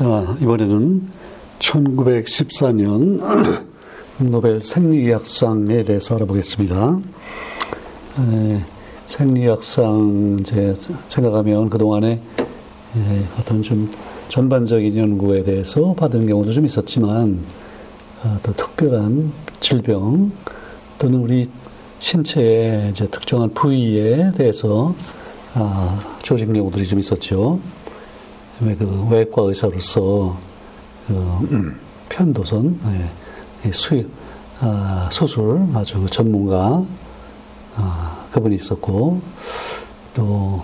자, 이번에는 1914년 노벨 생리학상에 대해서 알아보겠습니다. 에, 생리학상 이제 생각하면 그동안에 에, 어떤 좀 전반적인 연구에 대해서 받은 경우도 좀 있었지만 어, 또 특별한 질병 또는 우리 신체의 이제 특정한 부위에 대해서 아, 조직 연구들이 좀 있었죠. 그 외과 의사로서 그 음, 편도선 예, 수 아, 수술 아주 그 전문가 아, 그분이 있었고 또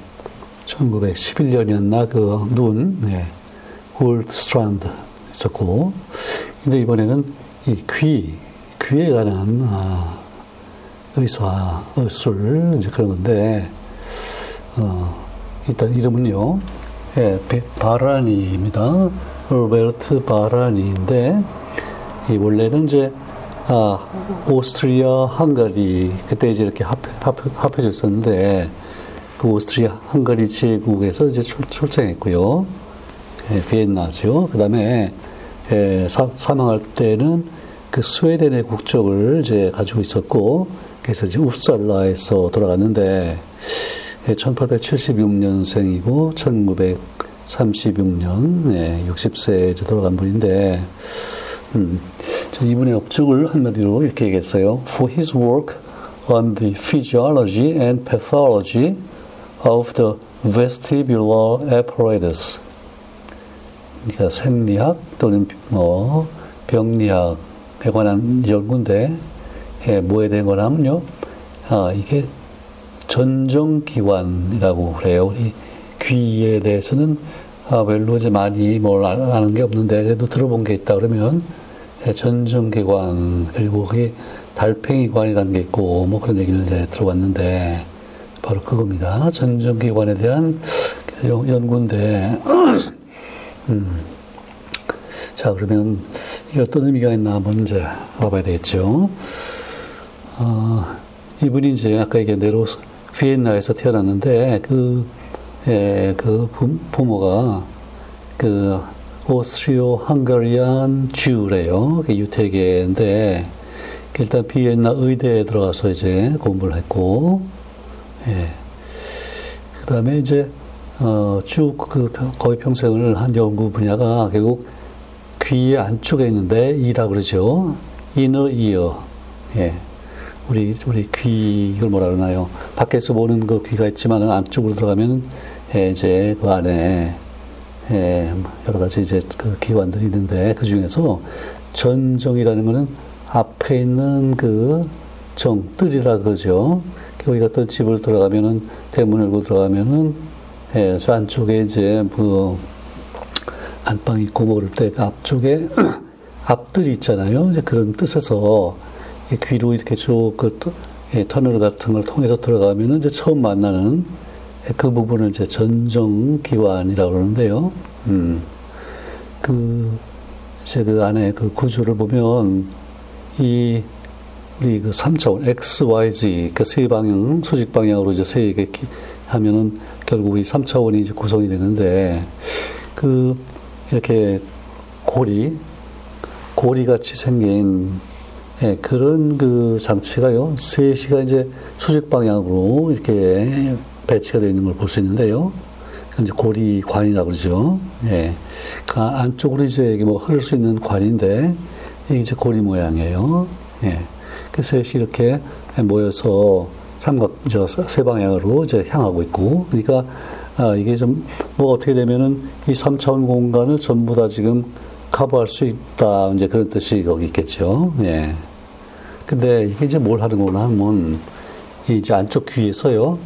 1911년이었나 그 눈, 예, 굴스트란드 있었고 근데 이번에는 이 귀, 귀에 관한 아, 의사, 의술 이제 그런 건데 어, 일단 이름은요 예, 바라니입니다. 로베르트 바라니인데, 이 원래는 이제, 아, 오스트리아, 헝가리, 그때 이제 이렇게 합해, 합해, 합해져 있었는데, 그 오스트리아, 헝가리 제국에서 이제 출, 출생했고요. 예, 비엔나죠. 그 다음에, 예, 사, 사망할 때는 그 스웨덴의 국적을 이제 가지고 있었고, 그래서 이제 웁살라에서 돌아갔는데, 1876년생이고 1936년 네, 60세에 돌아간 분인데 음, 이분의 업적을 한마디로 이렇게 얘기했어요. For his work on the physiology and pathology of the vestibular apparatus. 그러니까 생리학 또는 뭐 병리학에 관한 연구인데 예, 뭐에 대한 거냐면요. 아, 이게 전정기관이라고 그래요. 우리 귀에 대해서는 아, 별로 이제 많이 뭘 아는 게 없는데 그래도 들어본 게 있다 그러면 예, 전정기관 그리고 그게 달팽이관이라는 게 있고 뭐 그런 얘기를 이제 들어봤는데 바로 그겁니다. 전정기관에 대한 연구인데 음. 자 그러면 이게 어떤 의미가 있나 한번 이제 알아봐야 되겠죠. 어, 이분이 이제 아까 얘기한 대로 비엔나에서 태어났는데 그, 예, 그 부모가 그 오스트리오 헝가리안 주래요. 그 유태계인데 일단 비엔나 의대에 들어가서 이제 공부를 했고, 예. 그 다음에 이제 어, 쭉그 거의 평생을 한 연구 분야가 결국 귀의 안쪽에 있는데 이라 그러죠. inner ear. 예. 우리 우리 귀 이걸 뭐라 그러나요? 밖에서 보는 그 귀가 있지만은 안쪽으로 들어가면 예, 이제 그 안에 예, 여러 가지 이제 그 기관들이 있는데 그 중에서 전정이라는 거는 앞에 있는 그 정, 뜰이라 그러죠. 우리가 어떤 집을 들어가면은 대문 열고 들어가면은 예, 저 안쪽에 이제 그 안방 있고 모를 때 그 앞쪽에 앞뜰이 있잖아요. 그런 뜻에서 귀로 이렇게 쭉그 예, 터널 같은 걸 통해서 들어가면 이제 처음 만나는 그 부분을 이제 전정기관이라고 그러는데요. 음, 그, 이제 그 안에 그 구조를 보면 이 우리 그 3차원 X, Y, Z 그 세 방향 수직 방향으로 이제 세 개 하면은 결국 이 3차원이 이제 구성이 되는데 그 이렇게 고리 고리 같이 생긴 예, 그런 그 장치가요, 3시가 이제 수직 방향으로 이렇게 배치가 되어 있는 걸 볼 수 있는데요. 이제 고리관이라고 그러죠. 예. 그 안쪽으로 이제 뭐 흐를 수 있는 관인데, 이게 이제 고리 모양이에요. 예. 그 셋이 이렇게 모여서 삼각, 저, 세 방향으로 이제 향하고 있고, 그러니까, 아, 이게 좀, 뭐 어떻게 되면은 이 3차원 공간을 전부 다 지금 커버할 수 있다. 이제 그런 뜻이 거기 있겠죠. 예. 근데 이게 이제 뭘 하는 거나 하면 이제 안쪽 귀에서요.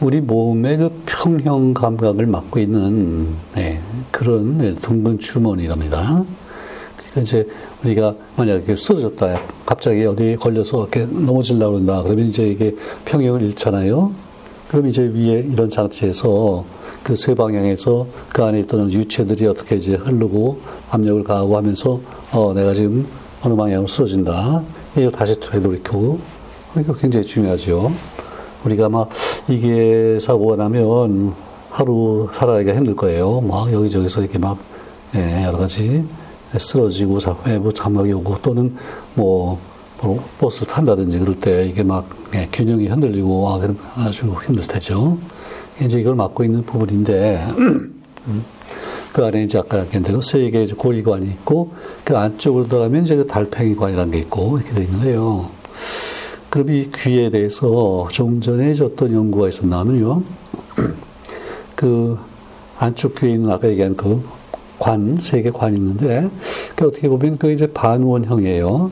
우리 몸의 그 평형 감각을 맡고 있는 네, 그런 둥근 주머니랍니다. 그러니까 이제 우리가 만약에 쓰러졌다, 갑자기 어디 걸려서 이렇게 넘어질려고 그런다. 그러면 이제 이게 평형을 잃잖아요. 그럼 이제 위에 이런 장치에서 그 세 방향에서 그 안에 있던 유체들이 어떻게 이제 흐르고 압력을 가하고 하면서 어 내가 지금 어느 방향으로 쓰러진다. 이걸 다시 되돌이고 이거 굉장히 중요하죠. 우리가 막 이게 사고가 나면 하루 살아가기가 힘들 거예요. 막 여기저기서 이렇게 막 예, 여러 가지 쓰러지고 외부 자막이 오고 또는 뭐, 뭐 버스를 탄다든지 그럴 때 이게 막 예, 균형이 흔들리고 와 그럼 아주 힘들 테죠. 이제 이걸 맡고 있는 부분인데 음, 그 안에 이제 아까 얘기한 대로 세 개의 고리관이 있고 그 안쪽으로 들어가면 이제 그 달팽이관이라는 게 있고 이렇게 되어 있는데요. 그럼 이 귀에 대해서 좀 전에 어떤 연구가 있었나면요. 그 안쪽 귀에 있는 아까 얘기한 그 관, 세 개 관이 있는데, 그 어떻게 보면 그 이제 반원형이에요.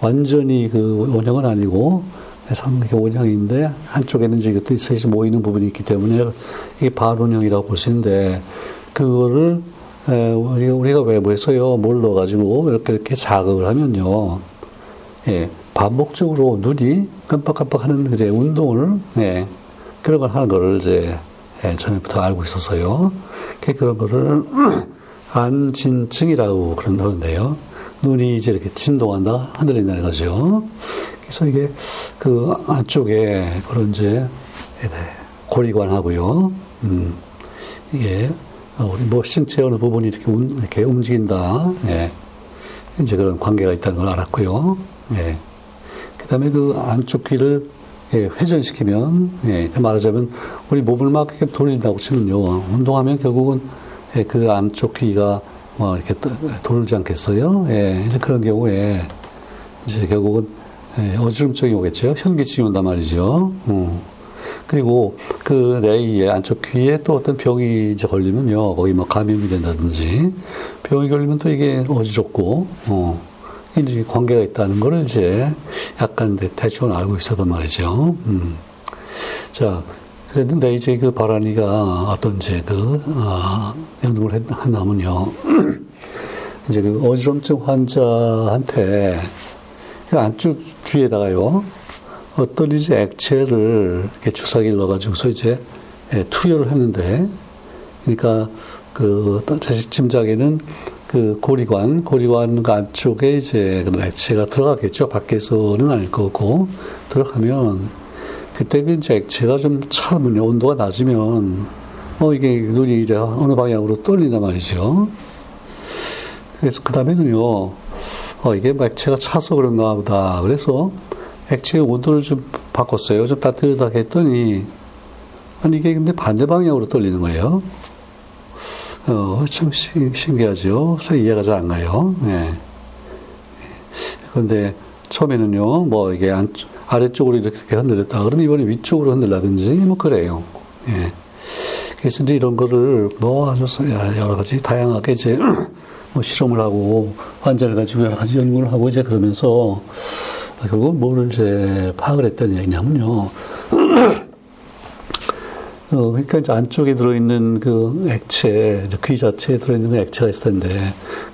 완전히 그 원형은 아니고, 상당히 원형인데, 한쪽에는 이제 이것도 셋이 모이는 부분이 있기 때문에, 이게 반원형이라고 볼 수 있는데, 그거를, 에, 우리가, 외부에서요, 뭘 넣어가지고, 이렇게 이렇게 자극을 하면요, 예, 반복적으로 눈이 깜빡깜빡 하는 이제 운동을, 예, 그런 걸 하는 거를 이제, 예, 전에부터 알고 있었어요. 그런 거를, 안진증이라고 그런다는데요. 눈이 이제 이렇게 진동한다, 흔들린다는 거죠. 그래서 이게 그 안쪽에 그런 이제 고리관하고요. 음, 이게 우리 뭐 신체 어느 부분이 이렇게, 운, 이렇게 움직인다. 예. 이제 그런 관계가 있다는 걸 알았고요. 예. 그 다음에 그 안쪽 귀를 예, 회전시키면, 예, 말하자면 우리 몸을 막 이렇게 돌린다고 치면요. 운동하면 결국은 예, 그 안쪽 귀가 뭐 이렇게 돌지 않겠어요? 예, 그런 경우에 이제 결국은 예, 어지럼증이 오겠죠. 현기증이 온단 말이죠. 음. 그리고 그 내의 안쪽 귀에 또 어떤 병이 이제 걸리면요. 거기 뭐 감염이 된다든지 병이 걸리면 또 이게 어지럽고, 어, 이제 관계가 있다는 거를 이제 약간 대충 알고 있었단 말이죠. 음. 자, 그랬는데 이제 그 바라니가 어떤 이제 그, 어, 연구를 한다면요. 이제 그 어지럼증 환자한테 그 안쪽 귀에다가요. 어떤 이제 액체를 이렇게 주사기를 넣어가지고서 이제 예, 투여를 했는데 그러니까 그 자식 짐작에는 그 고리관, 고리관 그 안쪽에 이제 그런 액체가 들어가겠죠. 밖에서는 아닐 거고 들어가면 그때 그 이제 액체가 좀 차면요 온도가 낮으면 어 이게 눈이 이제 어느 방향으로 떨린단 말이죠. 그래서 그 다음에는요, 어 이게 뭐 액체가 차서 그런가 보다. 그래서 액체의 온도를 좀 바꿨어요. 좀 따뜻하게 했더니 아니 이게 근데 반대 방향으로 떨리는 거예요. 어, 참 신기하죠. 이해가 잘 안 가요. 예. 그런데 처음에는요, 뭐 이게 안, 아래쪽으로 이렇게 흔들렸다. 그러면 이번에 위쪽으로 흔들라든지 뭐 그래요. 예. 그래서 이제 이런 거를 뭐 아주 여러 가지 다양하게 이제 뭐 실험을 하고 환자를 가지고 여러 가지 연구를 하고 이제 그러면서 결국 뭐를 이제 파악을 했다는 얘기냐면요. 어, 그러니까 이제 안쪽에 들어있는 그 액체, 귀 자체에 들어있는 그 액체가 있을 텐데,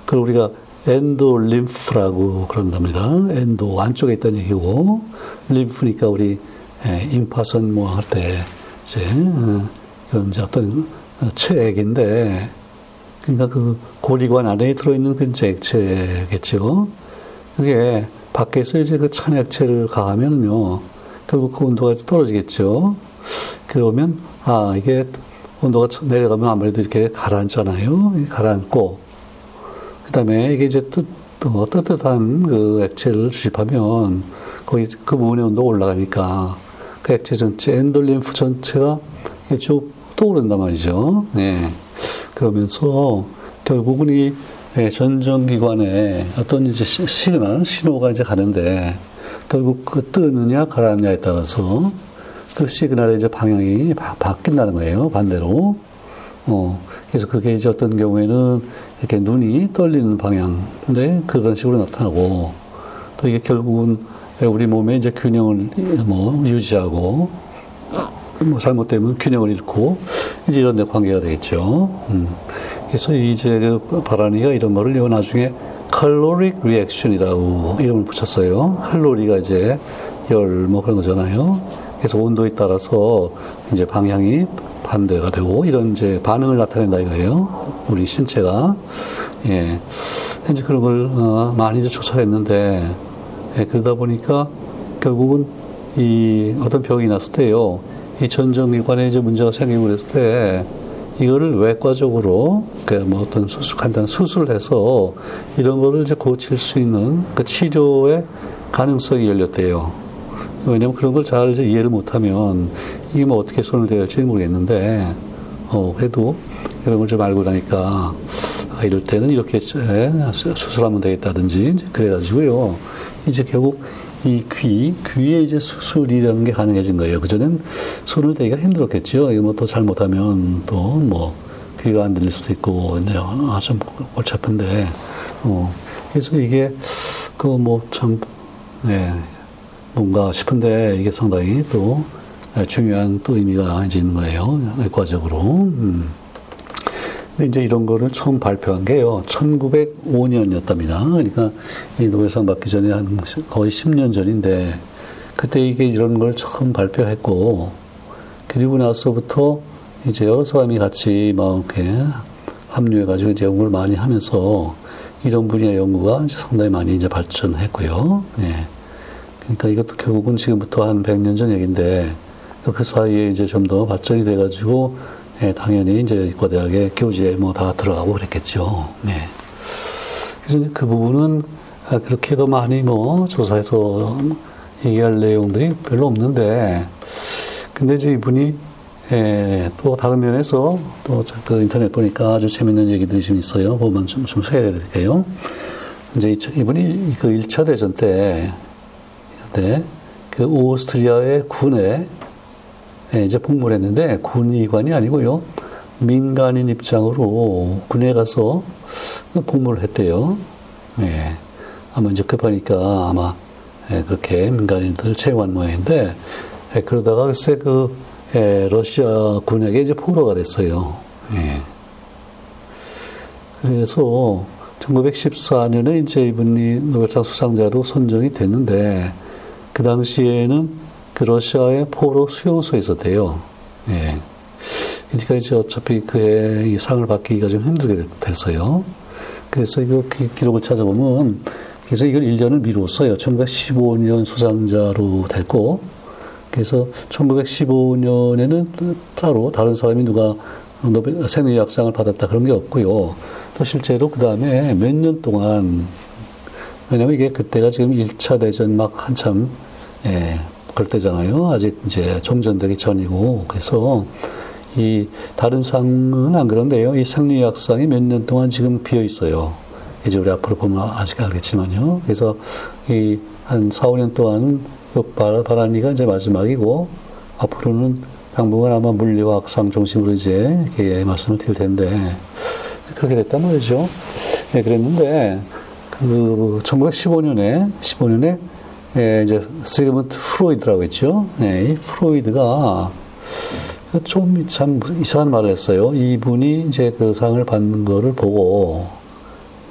그걸 우리가 엔도 림프라고 그런답니다. 엔도 안쪽에 있다는 얘기고, 림프니까 우리 예, 임파선 뭐 할 때 이제 어, 이런 이제 어떤 체액인데 그러니까 그 고리관 안에 들어있는 그 액체겠죠. 그게 밖에서 이제 그 찬 액체를 가하면요 결국 그 온도가 떨어지겠죠. 그러면 아 이게 온도가 내려가면 아무래도 이렇게 가라앉잖아요. 가라앉고 그 다음에 이게 이제 뜨, 뜨뜻한 그 액체를 주입하면 거기 그 부분의 온도가 올라가니까 그 액체 전체, endolymph 전체가 쭉 떠오른단 말이죠. 네. 그러면서 결국은 이 예, 전정기관에 어떤 이제 시그널, 신호가 이제 가는데 결국 그 뜨느냐 가라앉냐에 따라서 그 시그널의 이제 방향이 바, 바뀐다는 거예요. 반대로. 어, 그래서 그게 이제 어떤 경우에는 이렇게 눈이 떨리는 방향인데 그런 식으로 나타나고 또 이게 결국은 우리 몸의 이제 균형을 뭐 유지하고 뭐 잘못되면 균형을 잃고 이제 이런 데 관계가 되겠죠. 음. 그래서 이제 그 바라니가 이런 말을 요 나중에 칼로릭 리액션이라고 이름을 붙였어요. 칼로리가 이제 열 뭐 그런 거잖아요. 그래서 온도에 따라서 이제 방향이 반대가 되고 이런 이제 반응을 나타낸다 이거예요. 우리 신체가 예 이제 그런 걸 어, 많이 이제 조사했는데 예, 그러다 보니까 결국은 이 어떤 병이 났을 때요, 이 전정기관에 이제 문제가 생기고 그랬을 때, 이거를 외과적으로 그뭐 어떤 수술 간단한 수술을 해서 이런 거를 이제 고칠 수 있는 그 치료의 가능성이 열렸대요. 왜냐면 그런 걸잘 이해를 못하면 이게 뭐 어떻게 손을 대야 할지 모르겠는데 어 그래도 이런 걸 좀 알고 나니까 아, 이럴 때는 이렇게 수술하면 되겠다든지 그래가지고요. 이제 결국 이 귀, 귀에 이제 수술이라는 게 가능해진 거예요. 그전엔 손을 대기가 힘들었겠죠. 이거 뭐또 잘못하면 또 뭐 귀가 안 들릴 수도 있고, 이제 아, 좀 골치 아픈데, 어. 그래서 이게 그 뭐 참, 네, 뭔가 싶은데 이게 상당히 또 중요한 또 의미가 이제 있는 거예요. 외과적으로. 음. 근데 이제 이런 거를 처음 발표한 게요. 1905년이었답니다. 그러니까 이 노벨상 받기 전에 한 거의 10년 전인데 그때 이게 이런 걸 처음 발표했고 그리고 나서부터 이제 여러 사람이 같이 막 이렇게 합류해가지고 이제 연구를 많이 하면서 이런 분야의 연구가 상당히 많이 이제 발전했고요. 예. 그러니까 이것도 결국은 지금부터 한 100년 전 얘기인데 그 사이에 이제 좀 더 발전이 돼가지고 예, 당연히 이제 이과대학의 교재에 뭐다 들어가고 그랬겠죠. 네. 그래서 그 부분은 아, 그렇게도 많이 뭐 조사해서 얘기할 내용들이 별로 없는데, 근데 이제 이분이 예, 또 다른 면에서 또 그 인터넷 보니까 아주 재밌는 얘기들이 좀 있어요. 보면 좀, 좀 소개해 드릴게요. 이제 이분이 그 1차 대전 때, 때, 그 오스트리아의 군에 예, 이제 복무를 했는데 군의관이 아니고요. 민간인 입장으로 군에 가서 복무를 했대요. 예. 아마 이제 급하니까 아마 예, 그렇게 민간인들을 채용한 모양인데 예, 그러다가 글쎄 그 예, 러시아 군에게 이제 포로가 됐어요. 예. 그래서 1914년에 이제 이분이 노벨상 수상자로 선정이 됐는데 그 당시에는 그 러시아의 포로 수용소에 있었대요. 예. 그러니까 이제 어차피 그해 이 상을 받기가 좀 힘들게 됐어요. 그래서 이거 기록을 찾아보면 그래서 이걸 1년을 미뤘어요. 1915년 수상자로 됐고 그래서 1915년에는 따로 다른 사람이 누가 노벨 생리학상을 받았다 그런 게 없고요. 또 실제로 그 다음에 몇 년 동안 왜냐면 이게 그때가 지금 1차 대전 막 한참 예, 그럴 때잖아요. 아직 이제 종전되기 전이고. 그래서 이 다른 상은 안 그런데요. 이 생리학상이 몇 년 동안 지금 비어 있어요. 이제 우리 앞으로 보면 아직 알겠지만요. 그래서 이 한 4, 5년 동안은 그 바라니가 이제 마지막이고 앞으로는 당분간 아마 물리학상 중심으로 이제 이렇게 말씀을 드릴 텐데 그렇게 됐단 말이죠. 네, 그랬는데 그 1915년에 15년에 예, 이제 시그먼드 프로이드라고 했죠. 예, 이 프로이드가 좀 참 이상한 말을 했어요. 이분이 이제 그 상을 받는 거를 보고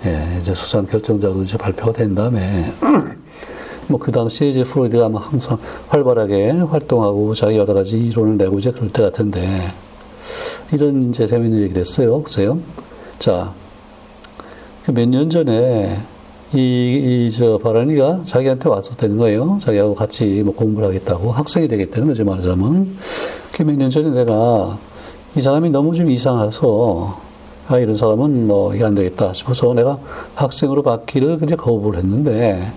예, 이제 수상 결정자로 이제 발표가 된 다음에 뭐 그 당시에 이제 프로이드가 아마 항상 활발하게 활동하고 자기 여러 가지 이론을 내고 이제 그럴 때 같은데 이런 이제 재밌는 얘기를 했어요. 보세요. 자, 몇 년 전에 이, 이, 저, 바라니가 자기한테 되는 거예요. 자기하고 같이 뭐 공부를 하겠다고. 학생이 되겠다는 거죠, 말하자면. 그 몇 년 전에 내가 이 사람이 너무 좀 이상해서, 아, 이런 사람은 뭐, 이게 안 되겠다 싶어서 내가 학생으로 받기를 그냥 거부를 했는데,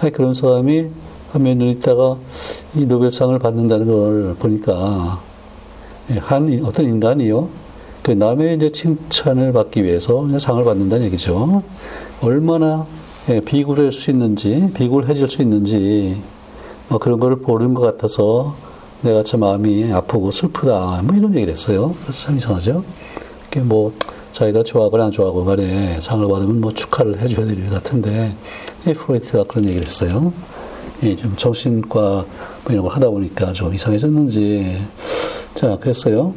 아, 그런 사람이 몇 년 있다가 이 노벨상을 받는다는 걸 보니까, 예, 한 어떤 인간이요. 그 남의 이제 칭찬을 받기 위해서 상을 받는다는 얘기죠. 얼마나 예, 비굴할 수 있는지, 비굴해질 수 있는지, 뭐 그런 걸 보는 것 같아서 내가 참 마음이 아프고 슬프다. 뭐 이런 얘기를 했어요. 참 이상하죠. 이게 뭐 자기가 좋아하거나 안 좋아하고 간에 상을 받으면 뭐 축하를 해줘야 될 일 같은데, 이 프로이트가 그런 얘기를 했어요. 예, 좀 정신과 뭐 이런 걸 하다 보니까 좀 이상해졌는지. 자, 그랬어요.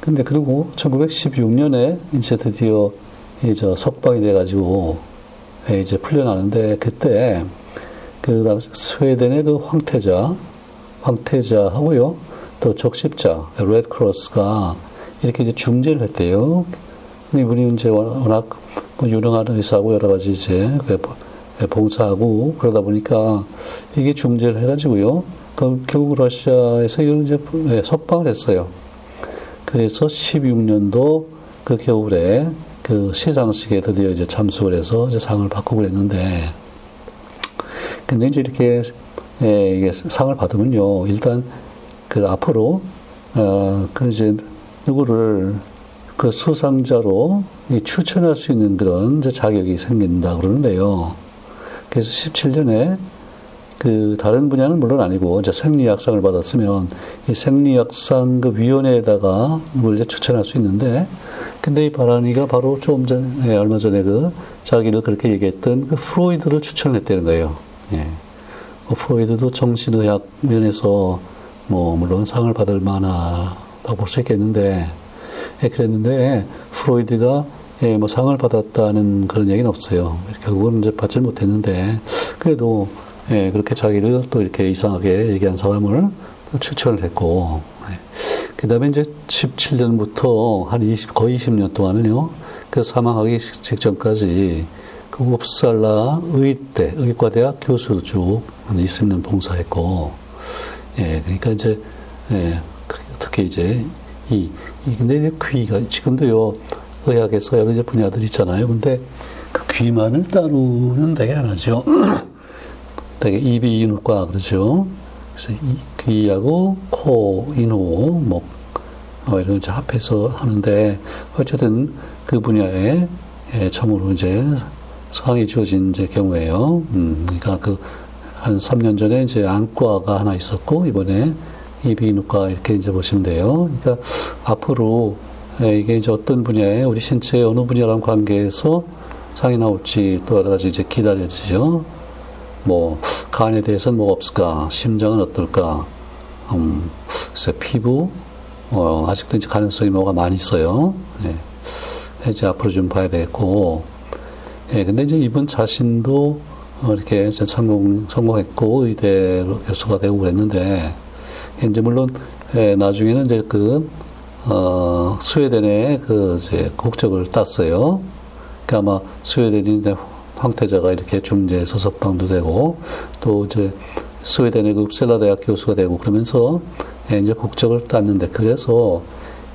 근데 그리고 1916년에 이제 드디어 이제 석방이 돼가지고 이제 풀려나는데 그때 그 스웨덴의 그 황태자, 황태자하고요, 또 적십자, 레드 크로스가 이렇게 이제 중재를 했대요. 이분이 이제 워낙 뭐 유능한 의사고 여러 가지 이제 그 봉사하고 그러다 보니까 이게 중재를 해가지고요. 그 결국 러시아에서 이걸 이제 석방을 했어요. 그래서 16년도 그 겨울에 그 시상식에 드디어 이제 참석을 해서 이제 상을 받고 그랬는데, 근데 이제 이렇게 예, 이게 상을 받으면요, 일단 그 앞으로 어, 그 이제 누구를 그 수상자로 추천할 수 있는 그런 자격이 생긴다 그러는데요. 그래서 17년에 그 다른 분야는 물론 아니고 이제 생리학상을 받았으면 이 생리학상 그 위원회에다가 뭘 이제 추천할 수 있는데 근데 이 바라니가 바로 조금 전에 예, 얼마 전에 그 자기를 그렇게 얘기했던 그 프로이드를 추천했다는 거예요. 예. 뭐 프로이드도 정신의학 면에서 뭐 물론 상을 받을 만하다고 볼 수 있겠는데 예, 그랬는데 프로이드가 예, 뭐 상을 받았다는 그런 얘기는 없어요. 결국은 이제 받지 못했는데 그래도 예, 그렇게 자기를 또 이렇게 이상하게 얘기한 사람을 추천을 했고, 예. 그 다음에 이제 17년부터 한 20, 거의 20년 동안은요, 그 사망하기 직전까지 그 웁살라 의대, 의과대학 교수로 쭉 20년 봉사했고, 예, 그러니까 이제, 예, 특히 이제 이, 이 근데 귀가 지금도요, 의학에서 여러 이제 분야들 있잖아요. 근데 그 귀만을 따로는 되게 안 하죠. 되게 입이 인후과 그러죠. 그래서 귀하고 코, 인후, 목 어, 이런 이제 합해서 하는데 어쨌든 그 분야에 예, 처음으로 이제 상이 주어진 이제 경우에요. 음, 그러니까 그 한 3년 전에 이제 안과가 하나 있었고 이번에 이비인후과 이렇게 이제 보시면 돼요. 그러니까 앞으로 예, 이게 이제 어떤 분야에 우리 신체의 어느 분야랑 관계해서 상이 나올지 또 여러 가지 이제 기다려지죠. 뭐 간에 대해서는 뭐가 없을까? 심장은 어떨까? 음, 글쎄 피부 어, 아직도 이제 가능성이 뭐가 많이 있어요. 예. 이제 앞으로 좀 봐야 되겠고, 예, 근데 이제 이분 자신도 어, 이렇게 성공 성공했고 의대 교수가 되고 그랬는데 이제 물론 예, 나중에는 이제 그 어, 스웨덴의 그 이제 국적을 땄어요. 그러니까 아마 스웨덴이 이제 황태자가 이렇게 중재 서서 석방도 되고 또 이제 스웨덴의 그 웁살라 대학 교수가 되고 그러면서 예, 이제 국적을 땄는데 그래서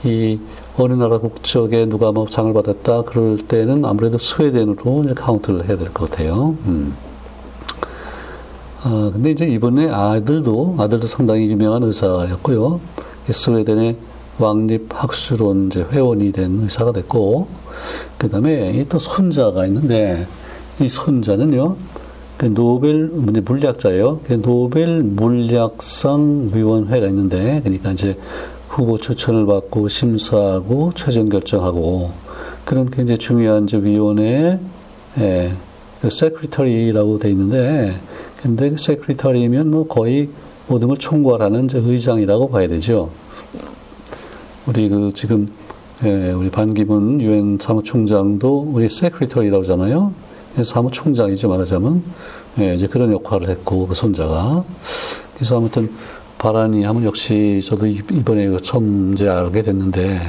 이 어느 나라 국적에 누가 뭐 상을 받았다 그럴 때는 아무래도 스웨덴으로 카운트를 해야 될 것 같아요. 음. 아, 근데 이제 이번에 아들도 아들도 상당히 유명한 의사였고요. 스웨덴의 왕립 학술원 이제 회원이 된 의사가 됐고 그 다음에 또 손자가 있는데 이 손자는요, 그 노벨 물리학자예요. 그 노벨 물리학상 위원회가 있는데, 그러니까 이제 후보 추천을 받고 심사하고 최종 결정하고 그런 굉장히 중요한 이제 위원회 예, 그 세크리터리라고 돼 있는데, 근데 그 세크리터리면 뭐 거의 모든 걸 총괄하는 이제 의장이라고 봐야 되죠. 우리 그 지금 예, 우리 반기문 유엔 사무총장도 우리 세크리터리라고 하잖아요. 사무총장이죠 말하자면 예, 이제 그런 역할을 했고 그 손자가 그래서 아무튼 바라니 하면 역시 저도 이번에 처음 이제 알게 됐는데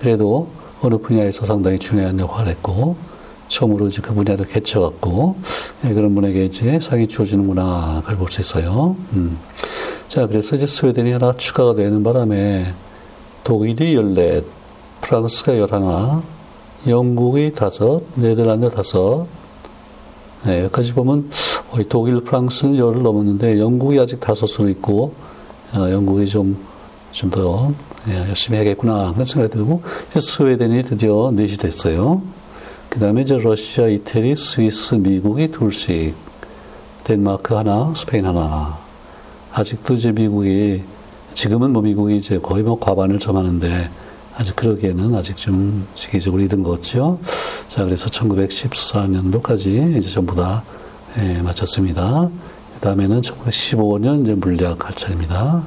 그래도 어느 분야에서 상당히 중요한 역할을 했고 처음으로 이제 그 분야를 개척했고 예, 그런 분에게 이제 상이 주어지는구나 그걸 볼 수 있어요. 음. 자 그래서 이제 스웨덴이 하나 추가가 되는 바람에 독일이 열넷, 프랑스가 열하나, 영국이 다섯, 네덜란드 다섯, 네, 여기까지 보면 독일, 프랑스는 열을 넘었는데 영국이 아직 다섯으로 있고 어, 영국이 좀 좀더 예, 열심히 해야겠구나 그런 생각이 들고 스웨덴이 드디어 넷이 됐어요. 그 다음에 이제 러시아, 이태리, 스위스, 미국이 둘씩 덴마크 하나, 스페인 하나 아직도 이제 미국이 지금은 뭐 미국이 이제 거의 뭐 과반을 점하는데 아직 그러기에는 아직 좀 시기적으로 이른 것 같죠. 자, 그래서 1914년도까지 이제 전부 다 예, 마쳤습니다. 그 다음에는 1915년 이제 물리학 할 차례입니다.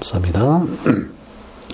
감사합니다.